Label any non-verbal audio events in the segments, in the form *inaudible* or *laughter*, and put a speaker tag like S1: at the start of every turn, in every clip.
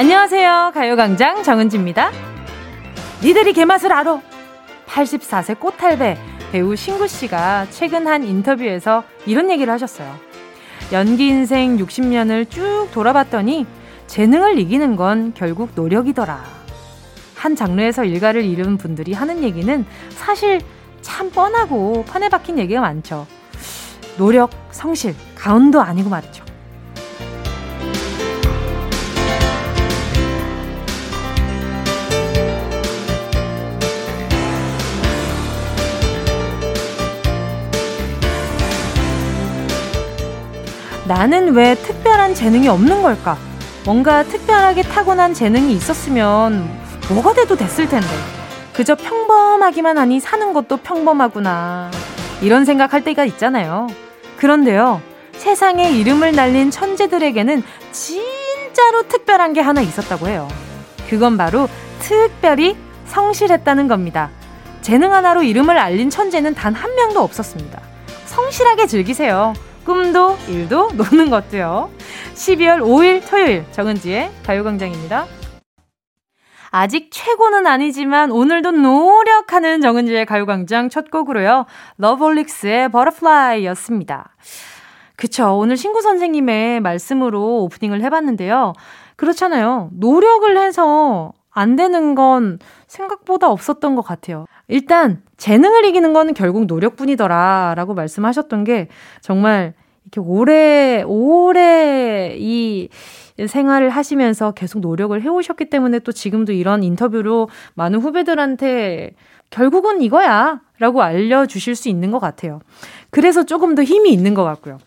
S1: 안녕하세요. 가요광장 정은지입니다. 니들이 개맛을 알아. 84세 꽃탈배 배우 신구 씨가 최근 한 인터뷰에서 이런 얘기를 하셨어요. 연기 인생 60년을 쭉 돌아봤더니 재능을 이기는 건 결국 노력이더라. 한 장르에서 일가를 이룬 분들이 하는 얘기는 사실 참 뻔하고 판에 박힌 얘기가 많죠. 노력, 성실, 가운도 아니고 말이죠. 나는 왜 특별한 재능이 없는 걸까? 뭔가 특별하게 타고난 재능이 있었으면 뭐가 돼도 됐을 텐데. 그저 평범하기만 하니 사는 것도 평범하구나. 이런 생각할 때가 있잖아요. 그런데요, 세상에 이름을 날린 천재들에게는 진짜로 특별한 게 하나 있었다고 해요. 그건 바로 특별히 성실했다는 겁니다. 재능 하나로 이름을 알린 천재는 단 한 명도 없었습니다. 성실하게 즐기세요. 꿈도, 일도, *laughs* 노는 것도요. 12월 5일 토요일 정은지의 가요광장입니다. 아직 최고는 아니지만 오늘도 노력하는 정은지의 가요광장 첫 곡으로요. 러브홀릭스의 Butterfly였습니다. 그쵸. 오늘 신구 선생님의 말씀으로 오프닝을 해봤는데요. 그렇잖아요. 노력을 해서 안 되는 건 생각보다 없었던 것 같아요. 일단, 재능을 이기는 건 결국 노력뿐이더라. 라고 말씀하셨던 게 정말 이렇게 오래, 오래 이 생활을 하시면서 계속 노력을 해오셨기 때문에 또 지금도 이런 인터뷰로 많은 후배들한테 결국은 이거야 라고 알려주실 수 있는 것 같아요. 그래서 조금 더 힘이 있는 것 같고요.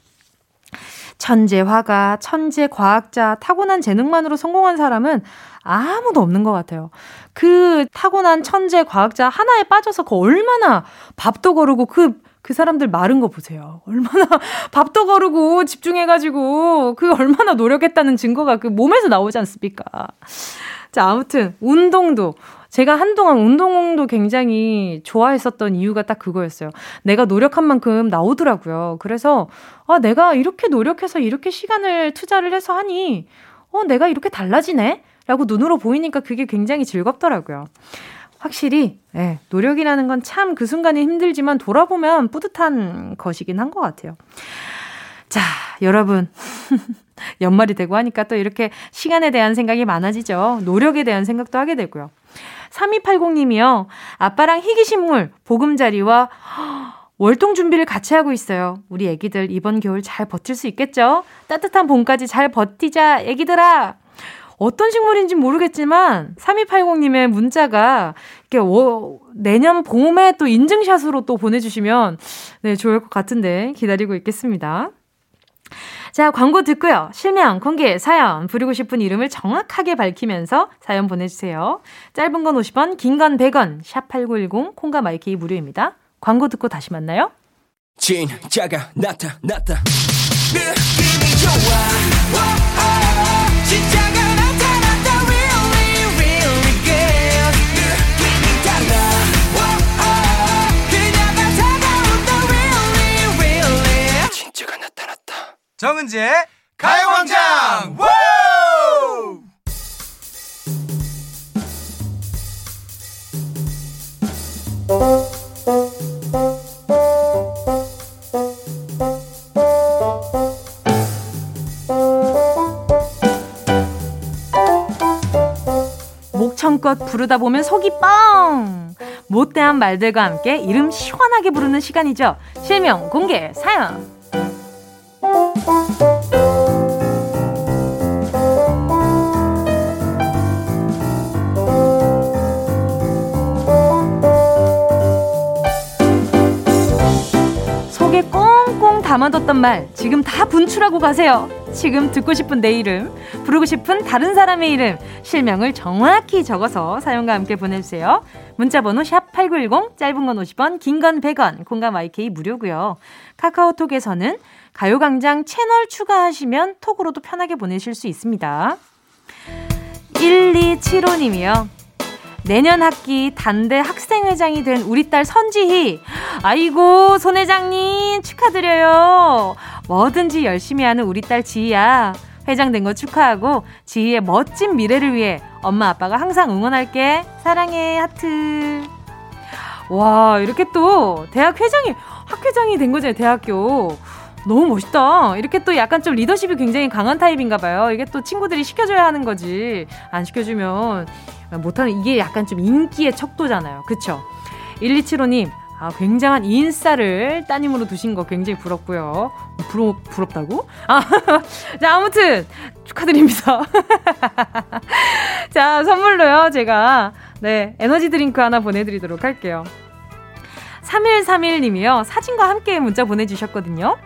S1: 천재 화가, 천재 과학자, 타고난 재능만으로 성공한 사람은 아무도 없는 것 같아요. 그 타고난 천재 과학자 하나에 빠져서 그 얼마나 밥도 거르고 그 그 사람들 마른 거 보세요. 얼마나 *laughs* 밥도 거르고 집중해가지고 그 얼마나 노력했다는 증거가 그 몸에서 나오지 않습니까? 자, 아무튼 운동도 제가 한동안 운동도 굉장히 좋아했었던 이유가 딱 그거였어요. 내가 노력한 만큼 나오더라고요. 그래서 아, 내가 이렇게 노력해서 이렇게 시간을 투자를 해서 하니 어, 내가 이렇게 달라지네? 라고 눈으로 보이니까 그게 굉장히 즐겁더라고요. 확실히 예, 노력이라는 건 참 그 순간에 힘들지만 돌아보면 뿌듯한 것이긴 한 것 같아요. 자, 여러분. *laughs* 연말이 되고 하니까 또 이렇게 시간에 대한 생각이 많아지죠. 노력에 대한 생각도 하게 되고요. 3280님이요. 아빠랑 희귀식물, 보금자리와 월동 준비를 같이 하고 있어요. 우리 애기들 이번 겨울 잘 버틸 수 있겠죠? 따뜻한 봄까지 잘 버티자, 애기들아! 어떤 식물인지 모르겠지만 3280님의 문자가 이렇게 워, 내년 봄에 또 인증샷으로 또 보내주시면 네 좋을 것 같은데 기다리고 있겠습니다. 자, 광고 듣고요. 실명, 공개, 사연, 부르고 싶은 이름을 정확하게 밝히면서 사연 보내주세요. 짧은 건 50원, 긴 건 100원, 샵8910, 콩과 마이케이 무료입니다. 광고 듣고 다시 만나요. 진짜가 나타났다. 느낌이 좋아. 진짜가
S2: 정은지의 가요광장
S1: 목청껏 부르다 보면 속이 뻥! 못대한 말들과 함께 이름 시원하게 부르는 시간이죠. 실명, 공개, 사연. 담아뒀던 말 지금 다 분출하고 가세요. 지금 듣고 싶은 내 이름, 부르고 싶은 다른 사람의 이름, 실명을 정확히 적어서 사연과 함께 보내주세요. 문자번호 샵 8910, 짧은 건 50원, 긴 건 100원, 공감 IK 무료고요. 카카오톡에서는 가요광장 채널 추가하시면 톡으로도 편하게 보내실 수 있습니다. 1275님이요. 내년 학기 단대 학생회장이 된 우리 딸 선지희. 아이고, 손 회장님 축하드려요. 뭐든지 열심히 하는 우리 딸 지희야. 회장된 거 축하하고 지희의 멋진 미래를 위해 엄마 아빠가 항상 응원할게. 사랑해 하트. 와 이렇게 또 대학 회장이 학회장이 된 거잖아요 대학교. 너무 멋있다. 이렇게 또 약간 좀 리더십이 굉장히 강한 타입인가 봐요. 이게 또 친구들이 시켜줘야 하는 거지. 안 시켜주면 못하는, 이게 약간 좀 인기의 척도잖아요. 그쵸? 1275님, 아, 굉장한 인싸를 따님으로 두신 거 굉장히 부럽고요. 부러, 부럽다고? 아, *laughs* 자, 아무튼 축하드립니다. *laughs* 자, 선물로요, 제가, 네, 에너지 드링크 하나 보내드리도록 할게요. 3131님이요. 사진과 함께 문자 보내주셨거든요.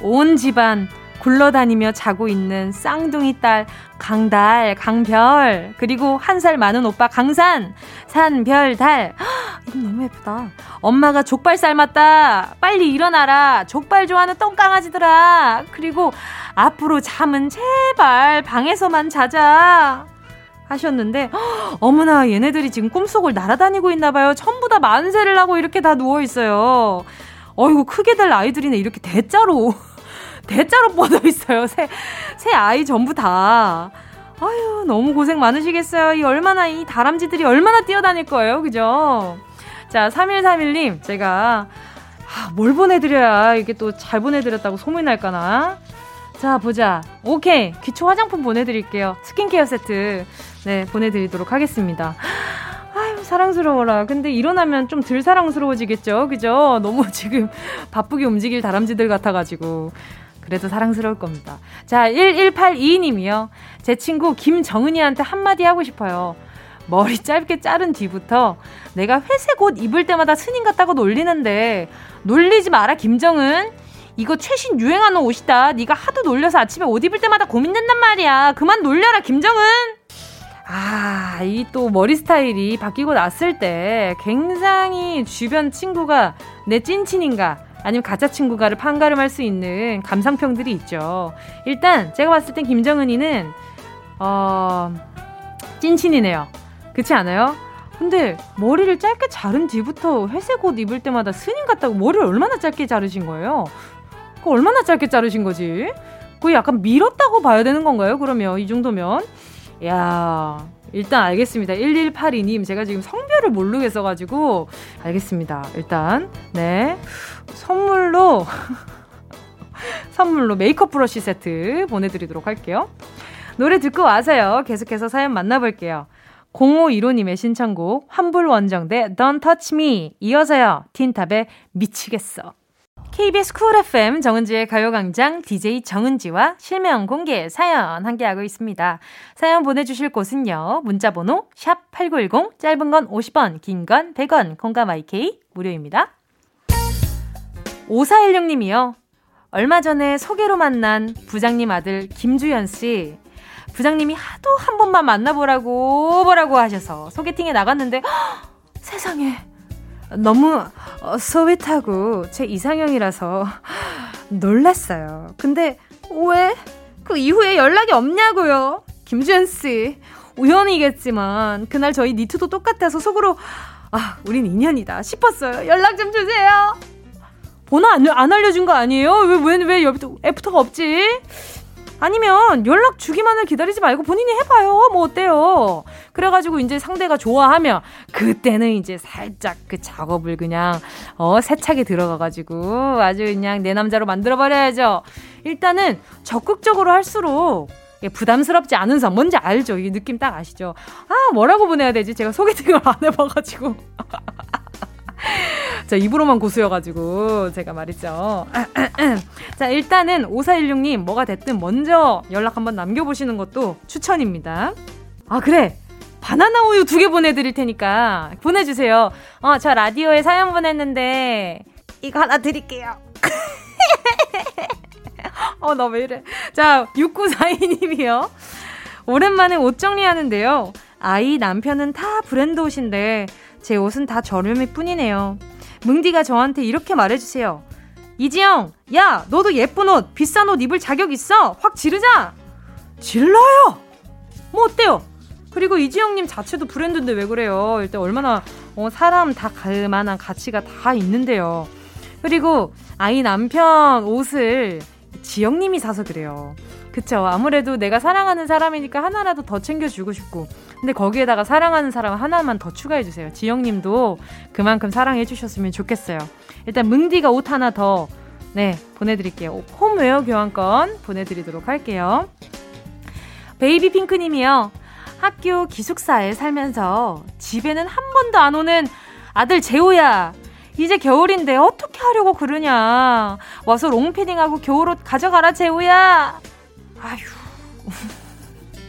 S1: 온 집안 굴러다니며 자고 있는 쌍둥이 딸 강달, 강별, 그리고 한 살 많은 오빠 강산, 산, 별, 달. 이거 너무 예쁘다. 엄마가 족발 삶았다. 빨리 일어나라. 족발 좋아하는 똥강아지들아. 그리고 앞으로 잠은 제발 방에서만 자자. 하셨는데 어머나 얘네들이 지금 꿈속을 날아다니고 있나 봐요. 전부 다 만세를 하고 이렇게 다 누워 있어요. 어이구 크게 될 아이들이네 이렇게 대자로 대자로 뻗어 있어요. 새, 새 아이 전부 다. 아유, 너무 고생 많으시겠어요. 이 얼마나, 이 다람쥐들이 얼마나 뛰어다닐 거예요. 그죠? 자, 3131님, 제가, 아, 뭘 보내드려야 이게 또 잘 보내드렸다고 소문이 날까나? 자, 보자. 오케이. 기초 화장품 보내드릴게요. 스킨케어 세트. 네, 보내드리도록 하겠습니다. 아유, 사랑스러워라. 근데 일어나면 좀 덜 사랑스러워지겠죠? 그죠? 너무 지금 바쁘게 움직일 다람쥐들 같아가지고. 그래도 사랑스러울 겁니다. 자, 11822님이요. 제 친구 김정은이한테 한마디 하고 싶어요. 머리 짧게 자른 뒤부터 내가 회색 옷 입을 때마다 스님 같다고 놀리는데 놀리지 마라 김정은 이거 최신 유행하는 옷이다 네가 하도 놀려서 아침에 옷 입을 때마다 고민된단 말이야 그만 놀려라 김정은 아, 이 또 머리 스타일이 바뀌고 났을 때 굉장히 주변 친구가 내 찐친인가 아니면 가짜 친구가를 판가름할 수 있는 감상평들이 있죠. 일단 제가 봤을 땐 김정은이는 어 찐친이네요. 그렇지 않아요? 근데 머리를 짧게 자른 뒤부터 회색 옷 입을 때마다 스님 같다고 머리를 얼마나 짧게 자르신 거예요? 그 얼마나 짧게 자르신 거지? 거의 약간 밀었다고 봐야 되는 건가요? 그러면 이 정도면 야 일단 알겠습니다. 1182님, 제가 지금 성별을 모르겠어가지고, 알겠습니다. 일단, 네. 선물로, *laughs* 선물로 메이크업 브러쉬 세트 보내드리도록 할게요. 노래 듣고 와서요. 계속해서 사연 만나볼게요. 0515님의 신청곡, 환불원정대 Don't Touch Me. 이어서요. 틴탑의 미치겠어. KBS 쿨 FM 정은지의 가요광장 DJ 정은지와 실명 공개 사연 함께하고 있습니다. 사연 보내주실 곳은요. 문자번호 샵 8910 짧은 건 50원 긴 건 100원 콩과 my K 무료입니다. 5416님이요. 얼마 전에 소개로 만난 부장님 아들 김주현 씨. 부장님이 하도 한 번만 만나보라고 뭐라고 하셔서 소개팅에 나갔는데 허, 세상에 너무 어, 소윗하고 제 이상형이라서 놀랐어요. 근데 왜 그 이후에 연락이 없냐고요? 김주현 씨. 우연이겠지만 그날 저희 니트도 똑같아서 속으로 아, 우린 인연이다 싶었어요. 연락 좀 주세요. 번호 안, 안 알려준 거 아니에요? 왜, 왜, 왜 애프터가 없지? 아니면 연락 주기만을 기다리지 말고 본인이 해봐요. 뭐 어때요? 그래가지고 이제 상대가 좋아하면 그때는 이제 살짝 그 작업을 그냥 어 세차게 들어가가지고 아주 그냥 내 남자로 만들어버려야죠. 일단은 적극적으로 할수록 예, 부담스럽지 않은 선 뭔지 알죠? 이 느낌 딱 아시죠? 아 뭐라고 보내야 되지? 제가 소개팅을 안 해봐가지고. *laughs* 자, 입으로만 고수여가지고, 제가 말이죠. 자, 일단은 5416님, 뭐가 됐든 먼저 연락 한번 남겨보시는 것도 추천입니다. 아, 그래! 바나나 우유 두 개 보내드릴 테니까 보내주세요. 어, 저 라디오에 사연 보냈는데, 이거 하나 드릴게요. *laughs* 어, 나 왜 이래. 자, 6942님이요. 오랜만에 옷 정리하는데요. 아이, 남편은 다 브랜드 옷인데, 제 옷은 다 저렴일 뿐이네요. 뭉디가 저한테 이렇게 말해주세요. 이지영, 야, 너도 예쁜 옷, 비싼 옷 입을 자격 있어? 확 지르자! 질러요! 뭐 어때요? 그리고 이지영님 자체도 브랜드인데 왜 그래요? 일단 얼마나, 어, 사람 다 갈 만한 가치가 다 있는데요. 그리고 아이 남편 옷을 지영님이 사서 그래요. 그쵸. 아무래도 내가 사랑하는 사람이니까 하나라도 더 챙겨주고 싶고. 근데 거기에다가 사랑하는 사람 하나만 더 추가해 주세요. 지영 님도 그만큼 사랑해 주셨으면 좋겠어요. 일단 뭉디가 옷 하나 더, 네, 보내드릴게요. 홈웨어 교환권 보내드리도록 할게요. 베이비 핑크님이요. 학교 기숙사에 살면서 집에는 한 번도 안 오는 아들 재호야. 이제 겨울인데 어떻게 하려고 그러냐. 와서 롱패딩하고 겨울옷 가져가라 재호야. 아휴.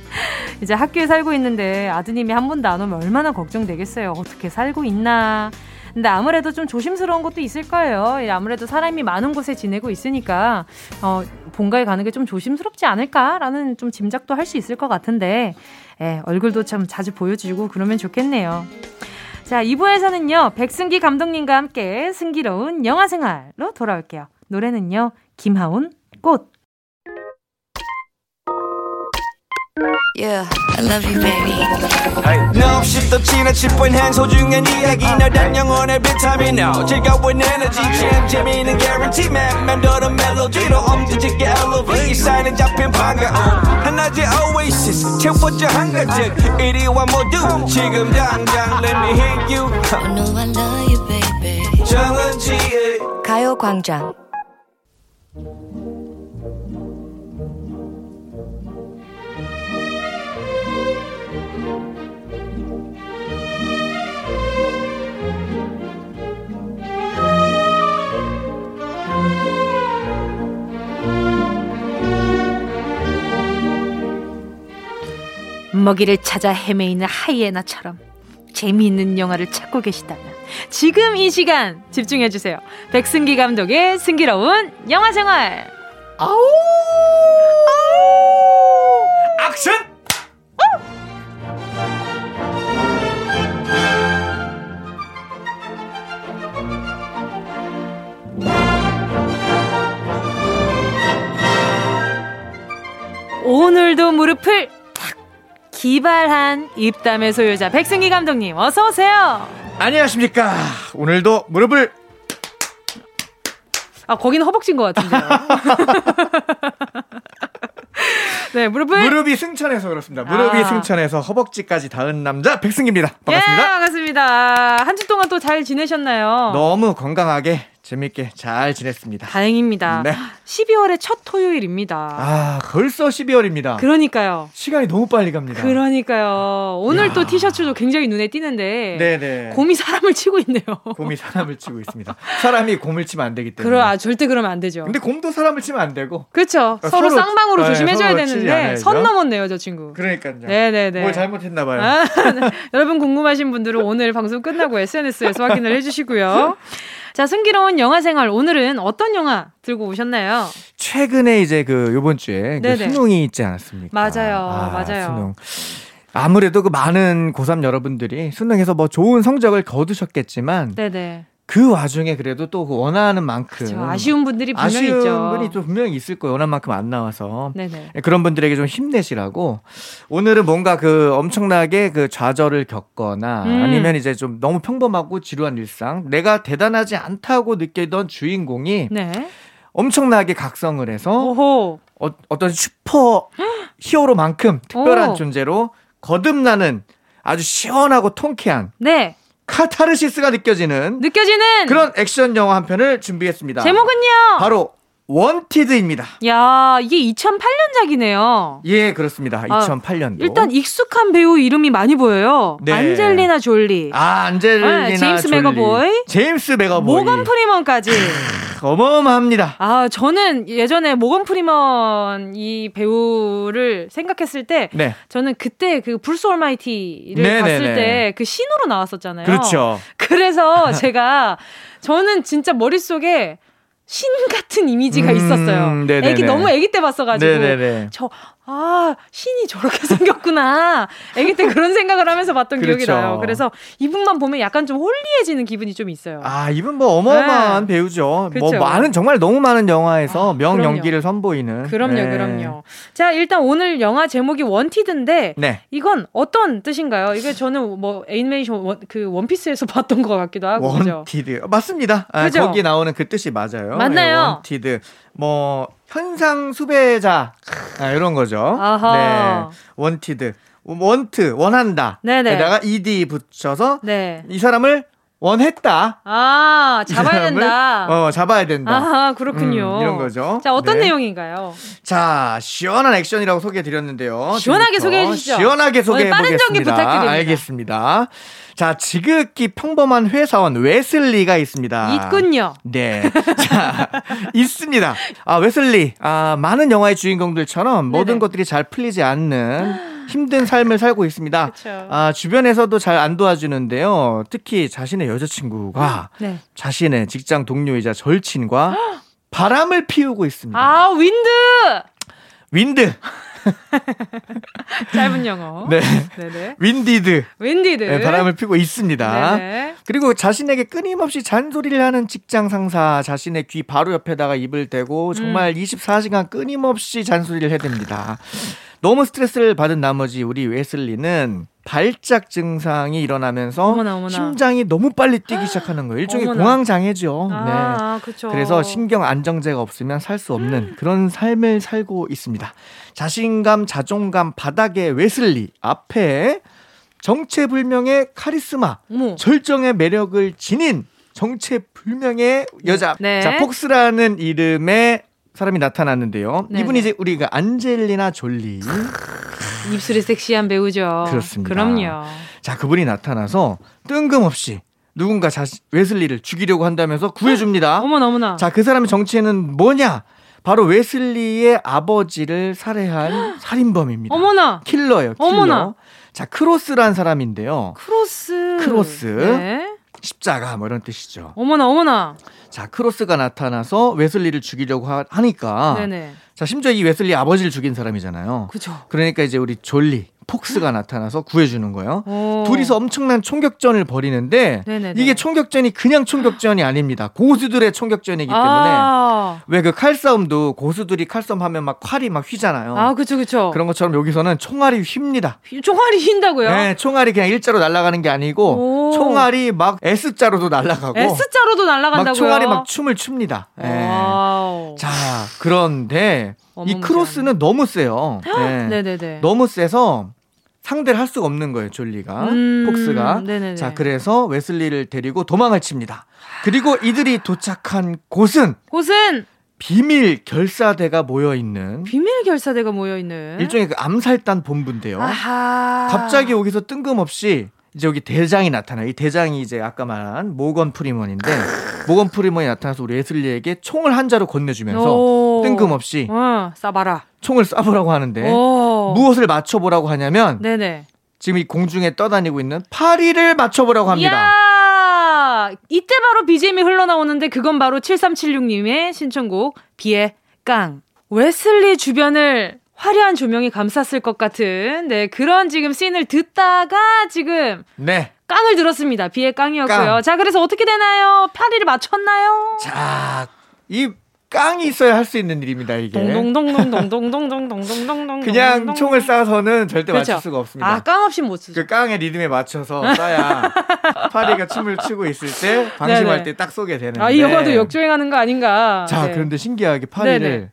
S1: *laughs* 이제 학교에 살고 있는데 아드님이 한 번도 안 오면 얼마나 걱정되겠어요. 어떻게 살고 있나. 근데 아무래도 좀 조심스러운 것도 있을 거예요. 아무래도 사람이 많은 곳에 지내고 있으니까 어, 본가에 가는 게 좀 조심스럽지 않을까라는 좀 짐작도 할 수 있을 것 같은데 예, 얼굴도 참 자주 보여주고 그러면 좋겠네요. 자, 2부에서는요, 백승기 감독님과 함께 승기로운 영화 생활로 돌아올게요. 노래는요, 김하운, 꽃. Yeah, I love you, baby. No, 없이 또 지나칠 뻔한 소중한 이야기. 너란 영혼의 비타민. No 즐거운 에너지. 참 재미있는 guarantee man. 맘대로 멜로디로 엄지짓게 elevate. 이 사인은 잡힌 반가움 하나의 oasis. 채워져 한가득 이리와 모두. 지금 당장 let me hit you. I know I love you, baby. 정은지의 가요광장 먹이를 찾아 헤매이는 하이에나처럼 재미있는 영화를 찾고 계시다면 지금 이 시간 집중해 주세요. 백승기 감독의 승기로운 영화 생활. 아우! 아우! 액션! 오늘도 무릎을 기발한 입담의 소유자 백승기 감독님 어서 오세요.
S2: 안녕하십니까. 오늘도 무릎을
S1: 아 거기는 허벅지인 것 같은데요. *laughs* 네, 무릎을
S2: 무릎이 승천해서 그렇습니다. 무릎이 아. 승천해서 허벅지까지 닿은 남자 백승기입니다. 반갑습니다.
S1: 예, 반갑습니다. 한 주 동안 또 잘 지내셨나요?
S2: 너무 건강하게 재밌게 잘 지냈습니다.
S1: 다행입니다. 네. 12월의 첫 토요일입니다.
S2: 아, 벌써 12월입니다.
S1: 그러니까요.
S2: 시간이 너무 빨리 갑니다.
S1: 그러니까요. 오늘 야. 또 티셔츠도 굉장히 눈에 띄는데 네네. 곰이 사람을 치고 있네요.
S2: 곰이 사람을 치고 있습니다. 사람이 곰을 치면 안 되기 때문에.
S1: 그럼 아, 절대 그러면 안 되죠.
S2: 근데 곰도 사람을 치면 안 되고.
S1: 그렇죠. 그러니까 서로, 서로, 쌍방으로 네, 조심해줘야 되는데 선 넘었네요, 저 친구.
S2: 그러니까요.
S1: 네네네.
S2: 뭘 잘못했나 봐요. 아,
S1: 네. 여러분 궁금하신 분들은 오늘 방송 끝나고 SNS에서 확인을 해주시고요. 자, 승기로운 영화 생활 오늘은 어떤 영화 들고 오셨나요?
S2: 최근에 이제 그 요번 주에 그 수능이 있지 않았습니까?
S1: 맞아요. 아, 맞아요. 수능.
S2: 아무래도 그 많은 고3 여러분들이 수능에서 뭐 좋은 성적을 거두셨겠지만 네네. 그 와중에 그래도 또그 원하는 만큼 그쵸,
S1: 아쉬운 분들이 분명히
S2: 아쉬운
S1: 있죠.
S2: 분이 또 분명히 있을 거예요. 원하는 만큼 안 나와서 네네. 예, 그런 분들에게 좀 힘내시라고 오늘은 뭔가 그 엄청나게 그 좌절을 겪거나 음. 아니면 이제 좀 너무 평범하고 지루한 일상 내가 대단하지 않다고 느끼던 주인공이 네. 엄청나게 각성을 해서 어, 어떤 슈퍼 히어로만큼 특별한 오. 존재로 거듭나는 아주 시원하고 통쾌한 네. 카타르시스가 느껴지는
S1: 느껴지는
S2: 그런 액션 영화 한 편을 준비했습니다.
S1: 제목은요?
S2: 바로 원티드입니다.
S1: 야, 이게 2008년작이네요.
S2: 예, 그렇습니다. 2008년도. 아,
S1: 일단 익숙한 배우 이름이 많이 보여요. 네. 안젤리나 졸리.
S2: 아, 안젤리나 네,
S1: 제임스
S2: 졸리.
S1: 맥어보이.
S2: 제임스 맥어보이.
S1: 모건 프리먼까지. *laughs*
S2: 어마어마합니다.
S1: 아, 저는 예전에 모건 프리먼 이 배우를 생각했을 때 네. 저는 그때 그 브루스 올마이티를 네, 네 봤을 네. 때그 신으로 나왔었잖아요.
S2: 그렇죠. *laughs*
S1: 그래서 제가 저는 진짜 머릿속에 신 같은 이미지가 음, 있었어요. 애기 너무 애기 때 봤어가지고 네네네. 저 아, 신이 저렇게 *laughs* 생겼구나. 아기 때 그런 생각을 하면서 봤던 그렇죠. 기억이 나요. 그래서 이분만 보면 약간 좀 holy해지는 기분이 좀 있어요.
S2: 아, 이분 뭐 어마어마한 네. 배우죠. 그렇죠. 뭐 많은 정말 너무 많은 영화에서 아, 명 연기를 선보이는.
S1: 그럼요, 네. 그럼요. 자, 일단 오늘 영화 제목이 Wanted인데 네. 이건 어떤 뜻인가요? 이게 저는 뭐 애니메이션 원, 그 원피스에서 *laughs* 봤던 것 같기도 하고.
S2: Wanted. 그죠? 맞습니다. 아, 거기 나오는 그 뜻이 맞아요.
S1: 맞나요?
S2: Wanted. 뭐 현상 수배자 아, 이런 거죠. 아하. 네. Wanted. Want 원한다. 네네. 에다가 ed 붙여서 네. 이 사람을 원했다.
S1: 아, 잡아야 된다.
S2: 어, 잡아야 된다.
S1: 아, 그렇군요.
S2: 음, 이런 거죠.
S1: 자, 어떤 네. 내용인가요?
S2: 자, 시원한 액션이라고 소개해 드렸는데요.
S1: 시원하게 소개해 주시죠.
S2: 시원하게 소개해 보겠습니다. 알겠습니다. 자, 지극히 평범한 회사원 웨슬리가 있습니다.
S1: 있군요.
S2: 네. *laughs* 자, 있습니다. 아, 웨슬리. 아, 많은 영화의 주인공들처럼 모든 것들이 잘 풀리지 않는 힘든 삶을 살고 있습니다. 그쵸. 아, 주변에서도 잘 안 도와주는데요. 특히 자신의 여자친구가 네. 자신의 직장 동료이자 절친과 *gasps* 바람을 피우고 있습니다.
S1: 아,
S2: wind! Wind. *laughs*
S1: 짧은 영어.
S2: 네. 네네.
S1: Winded. Winded. 네,
S2: 바람을 피고 있습니다. 네네. 그리고 자신에게 끊임없이 잔소리를 하는 직장 상사 자신의 귀 바로 옆에다가 입을 대고 정말 음. 24시간 끊임없이 잔소리를 해댑니다. 너무 스트레스를 받은 나머지 우리 웨슬리는 발작 증상이 일어나면서 어머나, 어머나. 심장이 너무 빨리 뛰기 시작하는 거예요. 일종의 어머나. 공황 장애죠.
S1: 아, 네.
S2: 그래서 신경 안정제가 없으면 살 수 없는 그런 삶을 살고 있습니다. 자신감, 자존감 바닥의 웨슬리 앞에 정체불명의 카리스마, 어머. 절정의 매력을 지닌 정체불명의 여자. 네. 자, 폭스라는 이름의 사람이 나타났는데요. 네네. 이분이 이제 우리가 안젤리나 졸리.
S1: 입술이 섹시한 배우죠.
S2: 그렇습니다.
S1: 그럼요.
S2: 자, 그분이 나타나서 뜬금없이 누군가 자신 웨슬리를 죽이려고 한다면서 구해줍니다.
S1: 어머나 어머나.
S2: 자, 그 사람의 정체는 뭐냐? 바로 웨슬리의 아버지를 살해한 살인범입니다.
S1: 어머나.
S2: 킬러예요. 킬러. 어머나. 자, 크로스란 사람인데요.
S1: 크로스.
S2: 크로스. 네. 십자가 뭐 이런 뜻이죠.
S1: 어머나 어머나.
S2: 자 크로스가 나타나서 웨슬리를 죽이려고 하, 니까 네네. 자 심지어 이 웨슬리 아버지를 죽인 사람이잖아요.
S1: 그죠.
S2: 그러니까 이제 우리 졸리 폭스가 나타나서 구해주는 거예요. 오. 둘이서 엄청난 총격전을 벌이는데 네네네. 이게 총격전이 그냥 총격전이 아닙니다. 고수들의 총격전이기 때문에 아. 왜그 칼싸움도 고수들이 칼싸움 하면 막 칼이 막 휘잖아요.
S1: 아 그렇죠 그렇죠.
S2: 그런 것처럼 여기서는 총알이 휩니다.
S1: 총알이 휜다고요?
S2: 네, 총알이 그냥 일자로 날아가는 게 아니고 오. 총알이 막 S자로도 날아가고
S1: S자로도 날아간다고요? 막
S2: 총알이 막 춤을 춥니다. 네. 자 그런데 이 크로스는 너무 세요. 네. 네네네. 너무 세서 상대를 할 수가 없는 거예요, 졸리가. 음, 폭스가. 네네네. 자, 그래서 웨슬리를 데리고 도망을 칩니다. 그리고 이들이 도착한 곳은
S1: 곳은
S2: 비밀 결사대가 모여 있는
S1: 비밀 결사대가 모여 있는
S2: 일종의 그 암살단 본부인데요. 아하. 갑자기 여기서 뜬금없이 이제 여기 대장이 나타나요. 이 대장이 이제 아까 말한 모건 프리먼인데 모건 프리먼이 나타나서 우리 웨슬리에게 총을 한 자루 건네주면서 오. 뜬금없이
S1: 어, 쏴봐라.
S2: 총을 쏴보라고 하는데 오. 무엇을 맞춰보라고 하냐면 네네. 지금 이 공중에 떠다니고 있는 파리를 맞춰보라고 합니다.
S1: 야 이때 바로 BGM이 흘러나오는데 그건 바로 7376님의 신청곡 비의 깡. 웨슬리 주변을 화려한 조명이 감쌌을 것 같은 네 그런 지금 씬을 듣다가 지금
S2: 네
S1: 깡을 들었습니다. 비의 깡이었고요. 깡. 자 그래서 어떻게 되나요? 파리를 맞췄나요?
S2: 자이 깡이 있어야 할 수 있는 일입니다 이게.
S1: 동동동동동동동동동동동.
S2: 그냥 총을 쏴서는 절대 그렇죠. 맞출 수가 없습니다.
S1: 아깡 없이 못 쓰죠.
S2: 그 깡의 리듬에 맞춰서 쏴야 *laughs* 파리가 춤을 추고 있을 때 방심할 때 딱 쏘게 되는데.
S1: 아 이거도 역주행하는 거 아닌가.
S2: 자 네. 그런데 신기하게 파리를.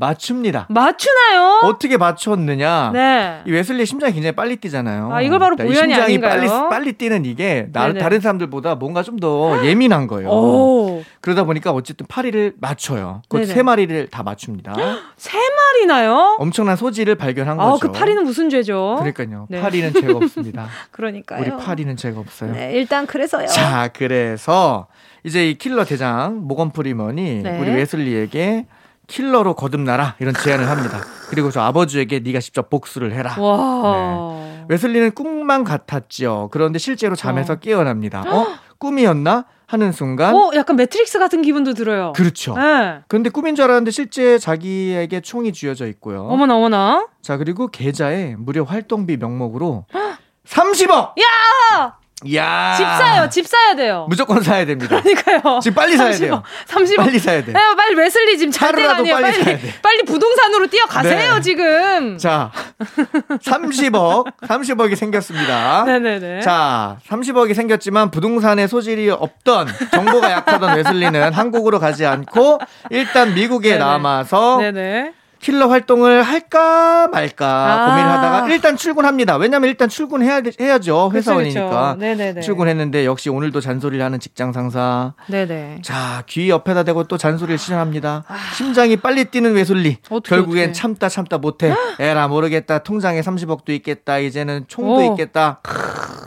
S2: 맞춥니다.
S1: 맞추나요?
S2: 어떻게 맞췄느냐? 네. 이 웨슬리 심장이 굉장히 빨리 뛰잖아요.
S1: 아, 이걸 바로 보연이 심장이 아닌가요?
S2: 빨리 빨리 뛰는 이게 나, 다른 사람들보다 뭔가 좀 더 예민한 거예요. 오. 그러다 보니까 어쨌든 파리를 맞춰요. 그세 마리를 다 맞춥니다.
S1: 세 마리나요?
S2: 엄청난 소지를 발견한
S1: 아,
S2: 거죠.
S1: 그 파리는 무슨 죄죠?
S2: 그러니까요. 네. 파리는 죄가 없습니다. *laughs*
S1: 그러니까요.
S2: 우리 파리는 죄가 없어요.
S1: 네, 일단 그래서요.
S2: 자, 그래서 이제 이 킬러 대장 모건 프리먼이 네. 우리 웨슬리에게 킬러로 거듭나라 이런 제안을 합니다. 그리고 저 아버지에게 네가 직접 복수를 해라. 네. 웨슬리는 꿈만 같았지요. 그런데 실제로 잠에서 어. 깨어납니다. 어? 꿈이었나? 하는 순간
S1: 어, 약간 매트릭스 같은 기분도 들어요.
S2: 그렇죠. 네. 그런데 꿈인 줄 알았는데 실제 자기에게 총이 쥐어져 있고요.
S1: 어머나 어머나.
S2: 자, 그리고 계좌에 무료 활동비 명목으로 30억!
S1: 야!
S2: 야.
S1: 집 사요. 집 사야 돼요.
S2: 무조건 사야 됩니다.
S1: 그러니까요.
S2: 지금 빨리 사야 돼요.
S1: 30억.
S2: 빨리 사야 돼. 네,
S1: 빨리 웨슬리 지금 잘 때가 아니에요. 빨리 빨리, 빨리 부동산으로 뛰어가세요, 네. 지금.
S2: 자. 30억. 30억이 생겼습니다.
S1: 네네네.
S2: 자, 30억이 생겼지만 부동산에 소질이 없던 정보가 약하던 웨슬리는 한국으로 가지 않고 일단 미국에 네네. 남아서 네네. 킬러 활동을 할까 말까 아. 고민을 하다가 일단 출근합니다. 왜냐면 일단 출근해야 해야죠. 회사원이니까. 그쵸, 출근했는데 역시 오늘도 잔소리를 하는 직장 상사.
S1: 네네.
S2: 자, 귀 옆에다 대고 또 잔소리를 시전합니다. 아. 심장이 빨리 뛰는 외솔리. 어떻게, 결국엔 어떻게. 참다 참다 못해. 에라 모르겠다. 통장에 30억도 있겠다. 이제는 총도 오. 있겠다.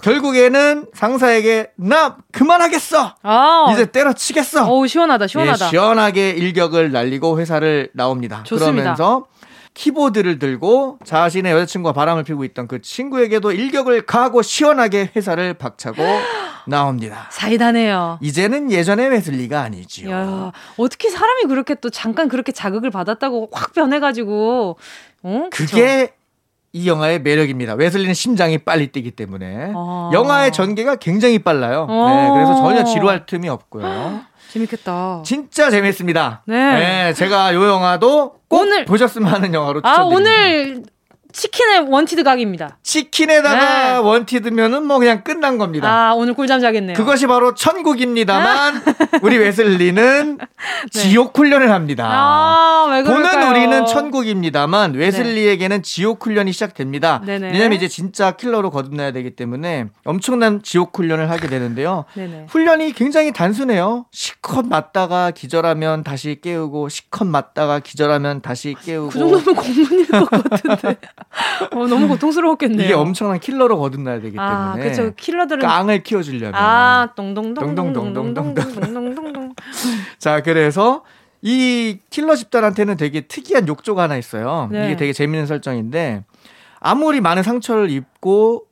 S2: 결국에는 상사에게 나 그만하겠어. 아. 이제 때려치겠어.
S1: 오 시원하다 시원하다.
S2: 예, 시원하게 일격을 날리고 회사를 나옵니다. 좋습니다. 그러면서 키보드를 들고 자신의 여자친구와 바람을 피우고 있던 그 친구에게도 일격을 가하고 시원하게 회사를 박차고 *gasps* 나옵니다.
S1: 사이다네요.
S2: 이제는 예전의 웨슬리가 아니지요. 야,
S1: 어떻게 사람이 그렇게 또 잠깐 그렇게 자극을 받았다고 확 변해가지고, 어?
S2: 그게 이 영화의 매력입니다. 웨슬리는 심장이 빨리 뛰기 때문에 아. 영화의 전개가 굉장히 빨라요. 네, 어. 그래서 전혀 지루할 틈이 없고요. *gasps*
S1: 재밌겠다.
S2: 진짜 재밌습니다. 네. 네 제가 요 영화도 꼭 오늘 보셨으면 하는 영화로 추천드립니다. 아,
S1: 오늘 치킨의 원티드 각입니다.
S2: 치킨에다가 네. 원티드면은 뭐 그냥 끝난 겁니다.
S1: 아, 오늘 꿀잠 자겠네요.
S2: 그것이 바로 천국입니다만 *laughs* 우리 웨슬리는 네. 지옥 훈련을 합니다.
S1: 아, 왜
S2: 보는 우리는 천국입니다만 웨슬리에게는 네. 지옥 훈련이 시작됩니다. 네네. 왜냐면 이제 진짜 킬러로 거듭나야 되기 때문에 엄청난 지옥 훈련을 하게 되는데요. 네네. 훈련이 굉장히 단순해요. 시컷 맞다가 기절하면 다시 깨우고 시컷 맞다가 기절하면 다시 깨우고
S1: 그 정도면 공문일 것 같은데. *laughs* 어, 너무 고통스러웠겠네요.
S2: 이게 엄청난 킬러로 거듭나야 되기
S1: 아,
S2: 때문에.
S1: 그렇죠. 킬러들은
S2: 깡을 키워주려면.
S1: 아, 동동동동동동동동동동. *laughs*
S2: 자, 그래서 이 킬러 집단한테는 되게 특이한 욕조가 하나 있어요. 네. 이게 되게 재밌는 설정인데 아무리 많은 상처를 입고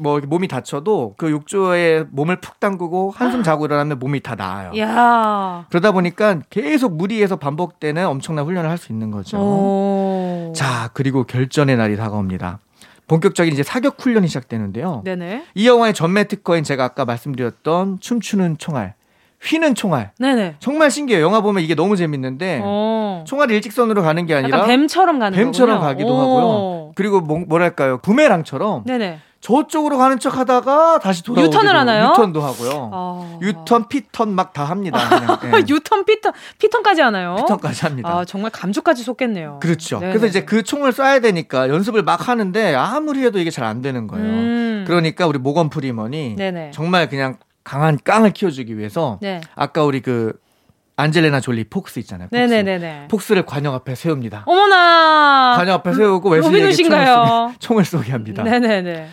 S2: 뭐 몸이 다쳐도 그 욕조에 몸을 푹 담그고 한숨 자고 일어나면 몸이 다 나아요.
S1: 야.
S2: 그러다 보니까 계속 무리해서 반복되는 엄청난 훈련을 할 수 있는 거죠. 오. 자, 그리고 결전의 날이 다가옵니다. 본격적인 이제 사격 훈련이 시작되는데요.
S1: 네네.
S2: 이 영화의 전매 특허인 제가 아까 말씀드렸던 춤추는 총알. 휘는 총알.
S1: 네네.
S2: 정말 신기해요. 영화 보면 이게 너무 재밌는데 오. 총알이 일직선으로 가는 게 아니라
S1: 뱀처럼 가는
S2: 뱀처럼
S1: 거군요.
S2: 가기도 오. 하고요. 그리고 뭐, 뭐랄까요 부메랑처럼
S1: 네네.
S2: 저쪽으로 가는 척 하다가 다시 돌아오고
S1: 유턴을 하나요?
S2: 유턴도 하고요. 어... 유턴, P턴 막 다 합니다.
S1: 네. *laughs* 유턴, P턴, P턴까지 하나요?
S2: P턴까지 합니다.
S1: 아, 정말 감쪽같이 속겠네요.
S2: 그렇죠. 네네. 그래서 이제 그 총을 쏴야 되니까 연습을 막 하는데 아무리 해도 이게 잘 안 되는 거예요. 음... 그러니까 우리 모건 프리먼이 네네. 정말 그냥 강한 깡을 키워주기 위해서 네. 아까 우리 그 안젤리나 졸리 폭스 있잖아요. 폭스. 네네네네. 폭스를 과녁 앞에 세웁니다.
S1: 어머나.
S2: 과녁 앞에 세우고 웨슬리에게 총을, 쏘게, 총을 쏘게 합니다.
S1: 네네네.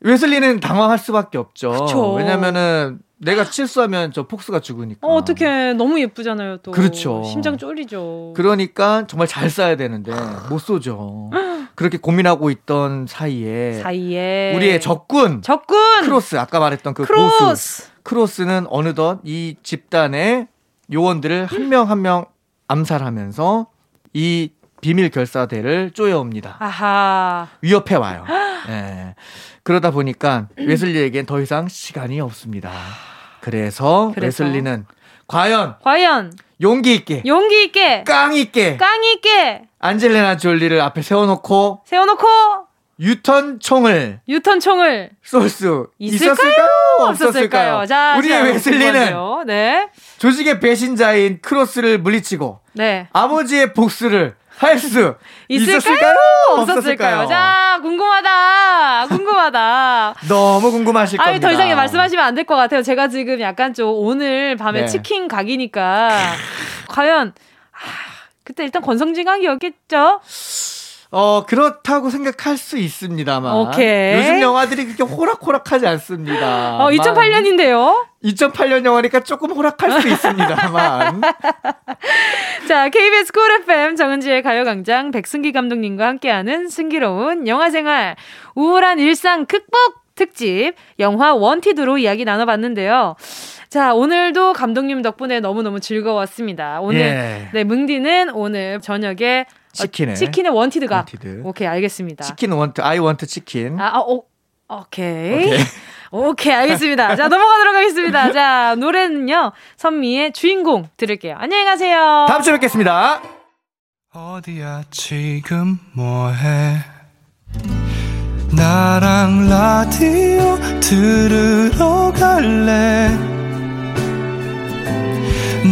S2: 웨슬리는 당황할 수밖에 없죠.
S1: 그쵸.
S2: 왜냐면은 내가 실수하면 저 폭스가 죽으니까.
S1: 어, 어떻게 너무 예쁘잖아요, 또.
S2: 그렇죠.
S1: 심장 쫄리죠.
S2: 그러니까 정말 잘 쏴야 되는데 못 쏘죠. 그렇게 고민하고 있던 사이에
S1: 사이에
S2: 우리의 적군
S1: 적군
S2: 크로스 아까 말했던 그 크로스. 고수 크로스는 어느덧 이 집단의 요원들을 한 명 한명 암살하면서 이 비밀 결사대를 쪼여옵니다.
S1: 아하.
S2: 위협해 와요. *gasps* 예. 그러다 보니까 웨슬리에겐 더 이상 시간이 없습니다. 그래서, 그래서, 웨슬리는 과연
S1: 과연
S2: 용기 있게
S1: 용기 있게
S2: 깡 있게
S1: 깡 있게
S2: 안젤레나 졸리를 앞에 세워놓고
S1: 세워놓고
S2: 유턴 총을
S1: 유턴 총을
S2: 쏠 수
S1: 있을까요?
S2: 있었을까요?
S1: 없었을까요? 자,
S2: 우리의 자, 웨슬리는
S1: 네.
S2: 조직의 배신자인 크로스를 물리치고
S1: 네.
S2: 아버지의 복수를 할수
S1: 있을까요? 없었을까요? 자, 궁금하다. 궁금하다. *laughs*
S2: 너무 궁금하실 겁니다.
S1: 아니, 더 이상 말씀하시면 안 될 것 같아요. 제가 지금 약간 좀 오늘 밤에 네. 치킨 각이니까 과연 아, 그때 일단 권성징악이었겠죠?
S2: 어, 그렇다고 생각할 수 있습니다만.
S1: 오케이.
S2: 요즘 영화들이 그렇게 호락호락하지 않습니다.
S1: 어, 2008년인데요?
S2: 2008년 영화니까 조금 호락할 수 있습니다만. *laughs*
S1: 자, KBS 쿨 FM 정은지의 가요광장 백승기 감독님과 함께하는 승기로운 영화생활 우울한 일상 극복 특집 영화 Wanted로 이야기 나눠봤는데요. 자, 오늘도 감독님 덕분에 너무너무 즐거웠습니다. 오늘, 예. 네, 뭉디는 오늘 저녁에
S2: 치킨에.
S1: 치킨의 wanted가. Wanted. 오케이, 알겠습니다.
S2: 치킨 want, I want chicken.
S1: 아, 어, 오케이. 오케이. 오케이, 알겠습니다. 자, 넘어가도록 하겠습니다. 자, 노래는요, 선미의 주인공 들을게요. 안녕히 가세요.
S2: 다음 주에 뵙겠습니다.
S3: 어디야, 지금 뭐해? 나랑 라디오 들으러 갈래?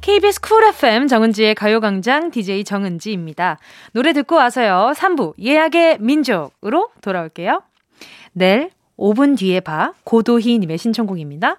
S1: KBS 쿨 FM 정은지의 가요광장 DJ 정은지입니다. 노래 듣고 와서요. 3부 예약의 민족으로 돌아올게요. 내일 5분 뒤에 봐 고도희님의 신청곡입니다.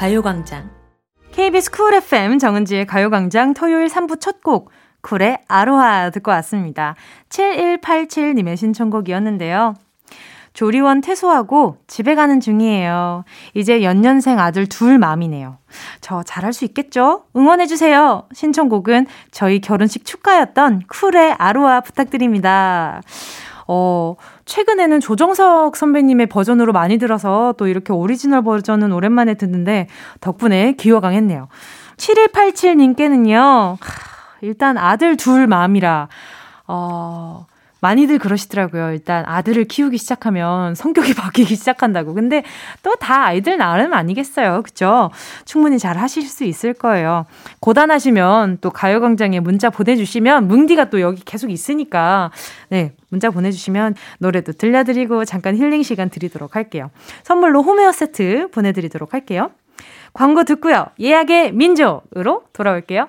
S1: 가요광장. KBS 쿨 FM 정은지의 가요광장 토요일 3부 첫 곡, 쿨의 아로하 듣고 왔습니다. 7187님의 신청곡이었는데요. 조리원 퇴소하고 집에 가는 중이에요. 이제 연년생 아들 둘 mom이네요. 저 잘할 수 있겠죠? 응원해주세요. 신청곡은 저희 결혼식 축가였던 쿨의 아로하 부탁드립니다. 어, 최근에는 조정석 선배님의 버전으로 많이 들어서 또 이렇게 오리지널 버전은 오랜만에 듣는데 덕분에 기어강했네요. 7187님께는요, 일단 아들 둘 마음이라, 어, 많이들 그러시더라고요. 일단 아들을 키우기 시작하면 성격이 *laughs* 바뀌기 시작한다고. 근데 또 다 아이들 나름 아니겠어요. 그쵸? 충분히 잘 하실 수 있을 거예요. 고단하시면 또 가요광장에 문자 보내주시면 뭉디가 또 여기 계속 있으니까 네, 문자 보내주시면 노래도 들려드리고 잠깐 힐링 시간 드리도록 할게요. 선물로 홈웨어 세트 보내드리도록 할게요. 광고 듣고요. 예약의 민족으로 돌아올게요.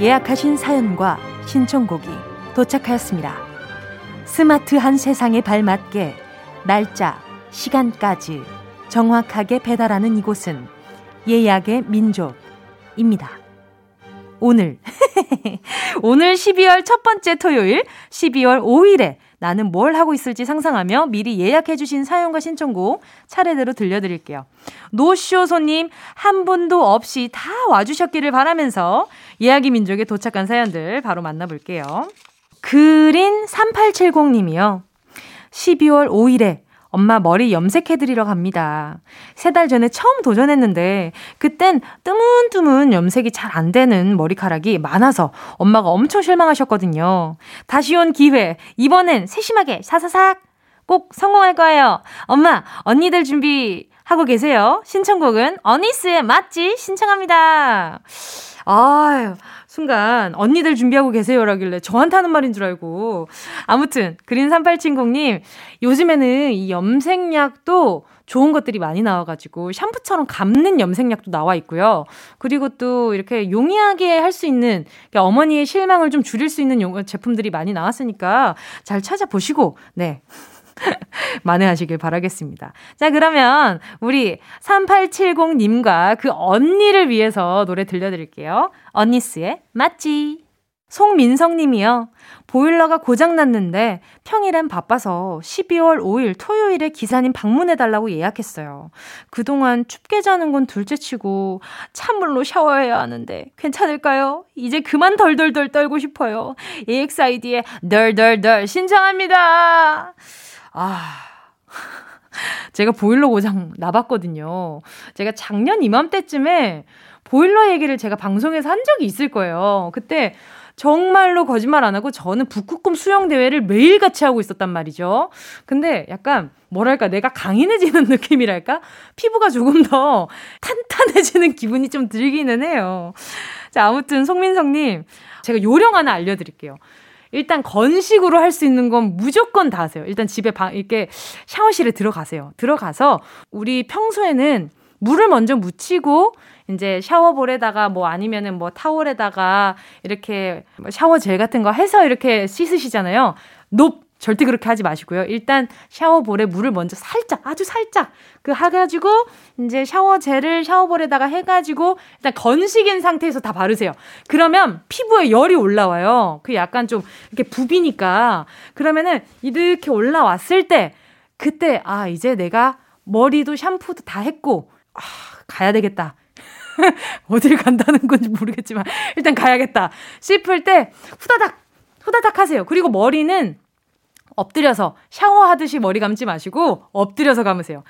S1: 예약하신 사연과 신청곡이 도착하였습니다. 스마트한 세상에 발맞게 날짜, 시간까지 정확하게 배달하는 이곳은 예약의 민족입니다. 오늘, *laughs* 오늘 12월 첫 번째 토요일, 12월 5일에 나는 뭘 하고 있을지 상상하며 미리 예약해주신 사연과 신청곡 차례대로 들려드릴게요. 노쇼 손님 한 분도 없이 다 와주셨기를 바라면서 예약이 민족에 도착한 사연들 바로 만나볼게요. 그린 3870님이요. 12월 5일에 엄마 머리 염색해드리러 갑니다. 세 달 전에 처음 도전했는데, 그땐 뜨문뜨문 염색이 잘 안 되는 머리카락이 많아서 엄마가 엄청 실망하셨거든요. 다시 온 기회, 이번엔 세심하게 사사삭 꼭 성공할 거예요. 엄마, 언니들 준비 하고 계세요. 신청곡은 어니스의 맞지? 신청합니다. 아유, 순간 언니들 준비하고 계세요라길래 저한테 하는 말인 줄 알고. 아무튼 그린 3870님 요즘에는 이 염색약도 좋은 것들이 많이 나와가지고 샴푸처럼 감는 염색약도 나와 있고요. 그리고 또 이렇게 용이하게 할 수 있는 그러니까 어머니의 실망을 좀 줄일 수 있는 용, 제품들이 많이 나왔으니까 잘 찾아보시고 네. 만회하시길 바라겠습니다. 자, 그러면 우리 3870님과 그 언니를 위해서 노래 들려드릴게요. 언니스의 맞지? 송민성 님이요. 보일러가 고장났는데 평일엔 바빠서 12월 5일 토요일에 기사님 방문해달라고 예약했어요. 그동안 춥게 자는 건 둘째 치고 찬물로 샤워해야 하는데 괜찮을까요? 이제 그만 덜덜덜 떨고 싶어요. EXID의 덜덜덜 신청합니다. 아. *laughs* 제가 보일러 고장 나봤거든요. 제가 작년 이맘때쯤에 보일러 얘기를 제가 방송에서 한 적이 있을 거예요. 그때 정말로 거짓말 안 하고 저는 북극곰 수영 대회를 매일 같이 하고 있었단 말이죠. 근데 약간 뭐랄까 내가 강인해지는 *laughs* 느낌이랄까? 피부가 조금 더 탄탄해지는 기분이 좀 들기는 해요. 자, 아무튼 송민성 님, 제가 요령 하나 알려 드릴게요. 일단 건식으로 할 수 있는 건 무조건 다 하세요. 일단 집에 방 이렇게 샤워실에 들어가세요. 들어가서 우리 평소에는 물을 먼저 묻히고 이제 샤워볼에다가 뭐 아니면은 뭐 타월에다가 이렇게 샤워젤 같은 거 해서 이렇게 씻으시잖아요. 높 절대 그렇게 하지 마시고요. 일단 샤워볼에 물을 먼저 살짝, 아주 살짝, 그 해가지고, 이제 샤워젤을 샤워볼에다가 해가지고, 일단 건식인 상태에서 다 바르세요. 그러면 피부에 열이 올라와요. 그 약간 좀 이렇게 부비니까. 그러면은 이렇게 올라왔을 때, 그때, 아, 이제 내가 머리도 샴푸도 다 했고, 아, 가야 되겠다. *laughs* 어딜 간다는 건지 모르겠지만 일단 가야겠다 싶을 때 후다닥 후다닥 하세요. 그리고 머리는 엎드려서 샤워하듯이 머리 감지 마시고 엎드려서 감으세요.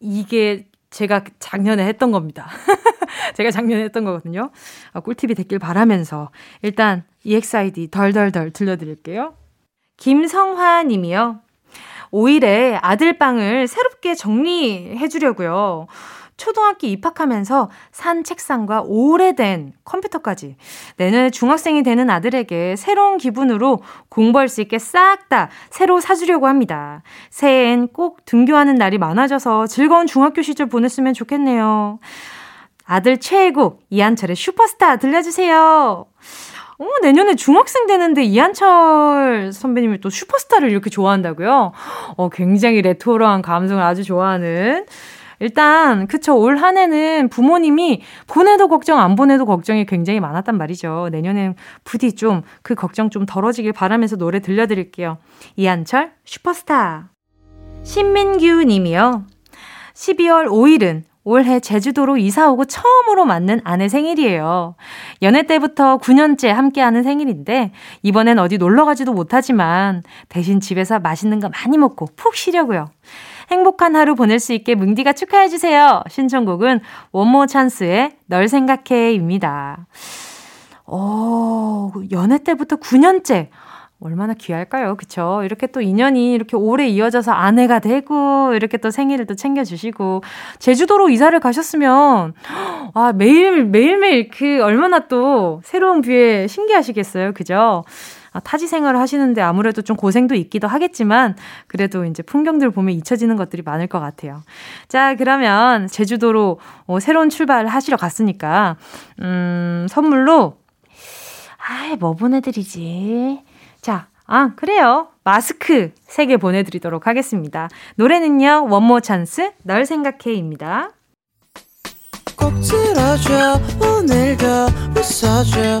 S1: 이게 제가 작년에 했던 겁니다. *laughs* 제가 작년에 했던 거거든요. 아, 꿀팁이 됐길 바라면서 일단 EXID 덜덜덜 들려드릴게요. 김성화 님이요. 5일에 아들 방을 새롭게 정리해 주려고요. 초등학교 입학하면서 산 책상과 오래된 컴퓨터까지 내년에 중학생이 되는 아들에게 새로운 기분으로 공부할 수 있게 싹 다 새로 사주려고 합니다. 새해엔 꼭 등교하는 날이 많아져서 즐거운 중학교 시절 보냈으면 좋겠네요. 아들 최애곡 이한철의 슈퍼스타 들려주세요. 어, 내년에 중학생 되는데 이한철 선배님이 또 슈퍼스타를 이렇게 좋아한다고요? 어, 굉장히 레토로한 감성을 아주 좋아하는 일단 그쵸 올 한 해는 부모님이 보내도 걱정 안 보내도 걱정이 굉장히 많았단 말이죠. 내년엔 부디 좀 그 걱정 좀 덜어지길 바라면서 노래 들려드릴게요. 이한철 슈퍼스타 신민규 님이요. 12월 5일은 올해 제주도로 이사 오고 처음으로 맞는 아내 생일이에요. 연애 때부터 9년째 함께하는 생일인데 이번엔 어디 놀러 가지도 못하지만 대신 집에서 맛있는 거 많이 먹고 푹 쉬려고요. 행복한 하루 보낼 수 있게 뭉디가 축하해주세요. 신청곡은 원모 찬스의 널 생각해입니다. 어, 연애 때부터 9년째. 얼마나 귀할까요? 그쵸? 이렇게 또 인연이 이렇게 오래 이어져서 아내가 되고, 이렇게 또 생일을 또 챙겨주시고, 제주도로 이사를 가셨으면, 아, 매일, 매일매일 그 얼마나 또 새로운 뷰에 신기하시겠어요? 그죠? 아, 타지 생활을 하시는데 아무래도 좀 고생도 있기도 하겠지만 그래도 이제 풍경들 보면 잊혀지는 것들이 많을 것 같아요. 자, 그러면 제주도로 어, 새로운 출발을 하시러 갔으니까 음, 선물로 아이, 뭐 보내드리지? 자, 아, 그래요. 마스크 3개 보내드리도록 하겠습니다. 노래는요, 원모 찬스, 널 생각해입니다. 꼭 들어줘, 오늘도 웃어줘,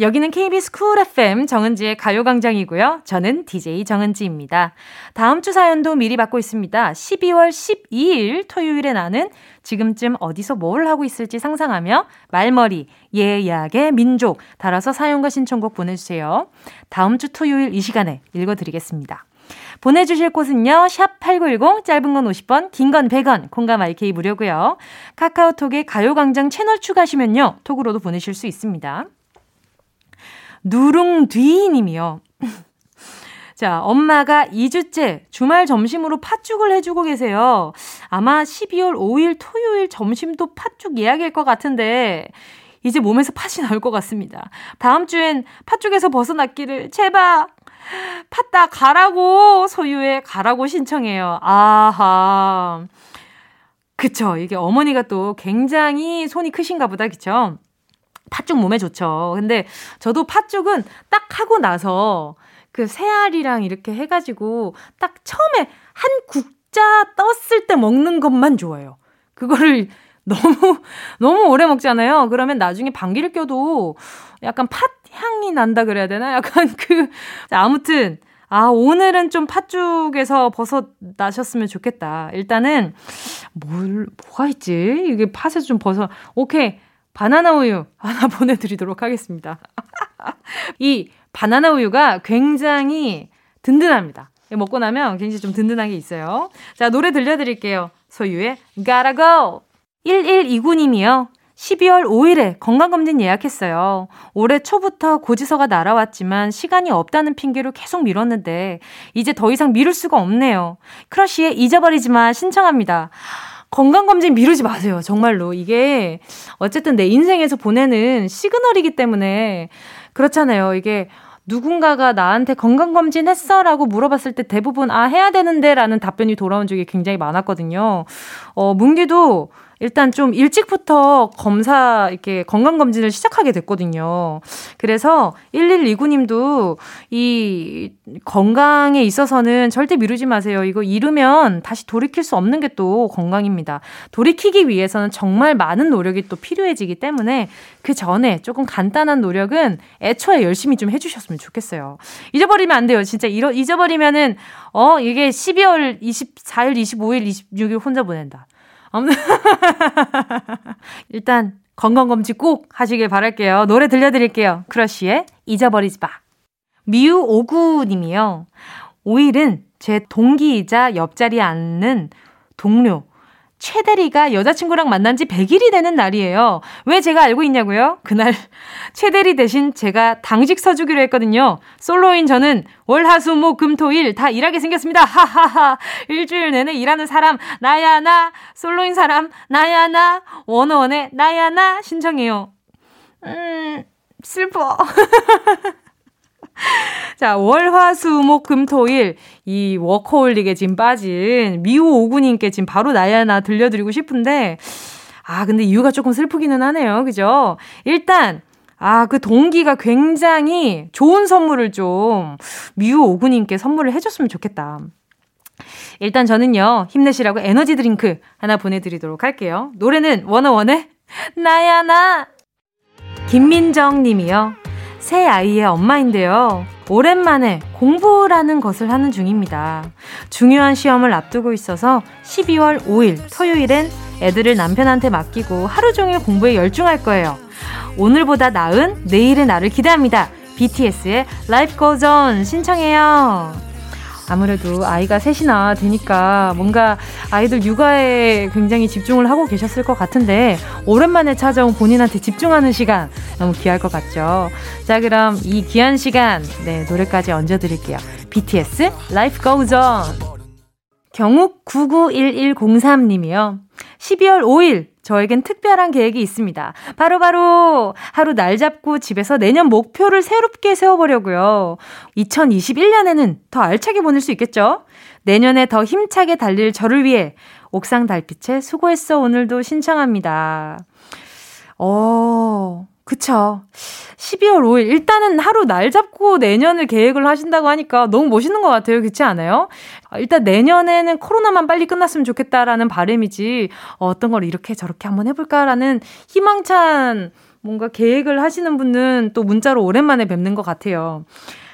S1: 여기는 KBS 쿨 FM 정은지의 가요광장이고요. 저는 DJ 정은지입니다. 다음 주 사연도 미리 받고 있습니다. 12월 12일 토요일에 나는 지금쯤 어디서 뭘 하고 있을지 상상하며 말머리, 예약의 민족 달아서 사연과 신청곡 보내주세요. 다음 주 토요일 이 시간에 읽어드리겠습니다. 보내주실 곳은요. 샵 8910 짧은 건 50원 긴 건 100원 공감 IK 무료고요. 카카오톡에 가요광장 채널 추가하시면요. 톡으로도 보내실 수 있습니다. 누룽뒤님이요. *laughs* 자, 엄마가 2주째 주말 점심으로 팥죽을 해주고 계세요. 아마 12월 5일 토요일 점심도 팥죽 예약일 것 같은데, 이제 몸에서 팥이 나올 것 같습니다. 다음 주엔 팥죽에서 벗어났기를 제발 팥다 가라고 소유에 가라고 신청해요. 아하. 그쵸. 이게 어머니가 또 굉장히 손이 크신가 보다. 그쵸? 팥죽 몸에 좋죠. 근데 저도 팥죽은 딱 하고 나서 그 새알이랑 이렇게 해가지고 딱 처음에 한 국자 떴을 때 먹는 것만 좋아요. 그거를 *laughs* 너무, 너무 오래 먹잖아요. 그러면 나중에 방귀를 껴도 약간 팥 향이 난다 그래야 되나? 약간 *laughs* 그, 아무튼, 아, 오늘은 좀 팥죽에서 벗어나셨으면 좋겠다. 일단은, 뭘, 뭐가 있지? 이게 팥에서 좀 벗어, 오케이. 바나나 우유 하나 *laughs* 보내드리도록 하겠습니다. *laughs* 이 바나나 우유가 굉장히 든든합니다. 먹고 나면 굉장히 좀 든든한 게 있어요. 자, 노래 들려드릴게요. 소유의 Gotta Go! 1129님이요. 12월 5일에 건강검진 예약했어요. 올해 초부터 고지서가 날아왔지만 시간이 없다는 핑계로 계속 미뤘는데 이제 더 이상 미룰 수가 없네요. 크러쉬의 잊어버리지 마 신청합니다. 건강검진 미루지 마세요. 정말로. 이게 어쨌든 내 인생에서 보내는 시그널이기 때문에 그렇잖아요. 이게 누군가가 나한테 건강검진 했어? 라고 물어봤을 때 대부분 아, 해야 되는데 라는 답변이 돌아온 적이 굉장히 많았거든요. 어, 문기도 일단 좀 일찍부터 검사, 이렇게 건강 검진을 시작하게 됐거든요. 그래서 1129님도 이 건강에 있어서는 절대 미루지 마세요. 이거 잃으면 다시 돌이킬 수 없는 게 또 건강입니다. 돌이키기 위해서는 정말 많은 노력이 또 필요해지기 때문에 그 전에 조금 간단한 노력은 애초에 열심히 좀 해주셨으면 좋겠어요. 잊어버리면 안 돼요. 진짜 잃어, 잊어버리면은, 어, 이게 12월 24일, 25일, 26일 혼자 보낸다. *laughs* 일단 건강검진 꼭 하시길 바랄게요. 노래 들려드릴게요. 크러쉬의 잊어버리지 마. 미우오구님이요. 5일은 제 동기이자 옆자리에 앉는 동료 최대리가 여자친구랑 만난 지 100일이 되는 날이에요. 왜 제가 알고 있냐고요? 그날 *laughs* 최대리 대신 제가 당직 서주기로 했거든요. 솔로인 저는 월, 화, 수, 목, 금, 토, 일 다 일하게 생겼습니다. *laughs* 하하하. 일주일 내내 일하는 사람, 나야, 나. 솔로인 사람, 나야, 나. 원어원의 나야, 나. 신청해요. 음, 슬퍼. *laughs* *laughs* 자, 월, 화, 수, 목, 금, 토, 일. 이 워커홀릭에 지금 빠진 미우 오구님께 지금 바로 나야 나 들려드리고 싶은데, 아, 근데 이유가 조금 슬프기는 하네요. 그죠? 일단, 아, 그 동기가 굉장히 좋은 선물을 좀 미우 오구님께 선물을 해줬으면 좋겠다. 일단 저는요, 힘내시라고 에너지 드링크 하나 보내드리도록 할게요. 노래는 워너원의 나야 나! 김민정 님이요. 세 아이의 엄마인데요. 오랜만에 공부라는 것을 하는 중입니다. 중요한 시험을 앞두고 있어서 12월 5일 토요일엔 애들을 남편한테 맡기고 하루 종일 공부에 열중할 거예요. 오늘보다 나은 내일의 나를 기대합니다. BTS의 Life Goes On 신청해요. 아무래도 아이가 셋이나 되니까 뭔가 아이들 육아에 굉장히 집중을 하고 계셨을 것 같은데 오랜만에 찾아온 본인한테 집중하는 시간 너무 귀할 것 같죠. 자, 그럼 이 귀한 시간 네, 노래까지 얹어 드릴게요. BTS Life Goes On. 경욱 991103님이요. 12월 5일 저에겐 특별한 계획이 있습니다. 바로바로 바로 하루 날 잡고 집에서 내년 목표를 새롭게 세워보려고요. 2021년에는 더 알차게 보낼 수 있겠죠? 내년에 더 힘차게 달릴 저를 위해 옥상 달빛에 수고했어 오늘도 신청합니다. 어, 그쵸. 12월 5일. 일단은 하루 날 잡고 내년을 계획을 하신다고 하니까 너무 멋있는 것 같아요. 그렇지 않아요? 아, 일단 내년에는 코로나만 빨리 끝났으면 좋겠다라는 바람이지, 어, 어떤 걸 이렇게 저렇게 한번 해볼까라는 희망찬 뭔가 계획을 하시는 분은 또 문자로 오랜만에 뵙는 것 같아요.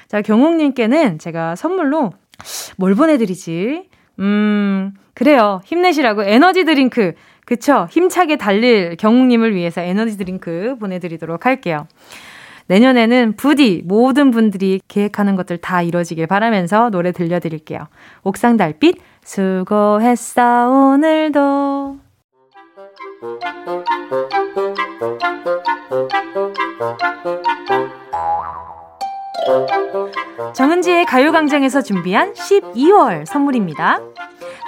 S1: 자, 경옥님께는 제가 선물로 뭘 보내드리지? 음, 그래요. 힘내시라고 에너지 드링크. 그쵸? 힘차게 달릴 경욱님을 위해서 에너지 드링크 보내드리도록 할게요. 내년에는 부디 모든 분들이 계획하는 것들 다 이뤄지길 바라면서 노래 들려드릴게요. 옥상 달빛, 수고했어, 오늘도. 정은지의 가요광장에서 준비한 12월 선물입니다.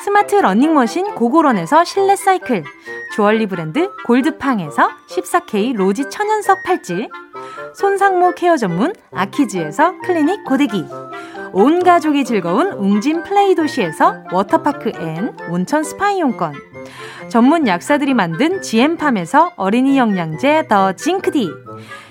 S1: 스마트 러닝머신 고고런에서 실내 사이클, 주얼리 브랜드 골드팡에서 14K 로지 천연석 팔찌, 손상모 케어 전문 아키즈에서 클리닉 고데기, 온 가족이 즐거운 웅진 플레이 도시에서 워터파크 and 온천 스파 이용권, 전문 약사들이 만든 지엠팜에서 어린이 영양제 더 징크디,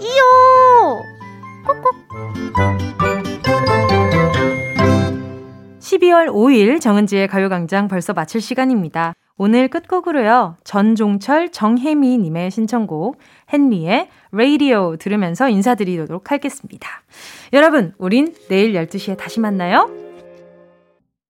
S1: 이요. 꼭꼭. 12월 5일 정은지의 가요광장 벌써 마칠 시간입니다. 오늘 끝곡으로요. 전종철 정혜미님의 신청곡 헨리의 라디오 들으면서 인사드리도록 하겠습니다. 여러분, 우린 내일 12시에 다시 만나요.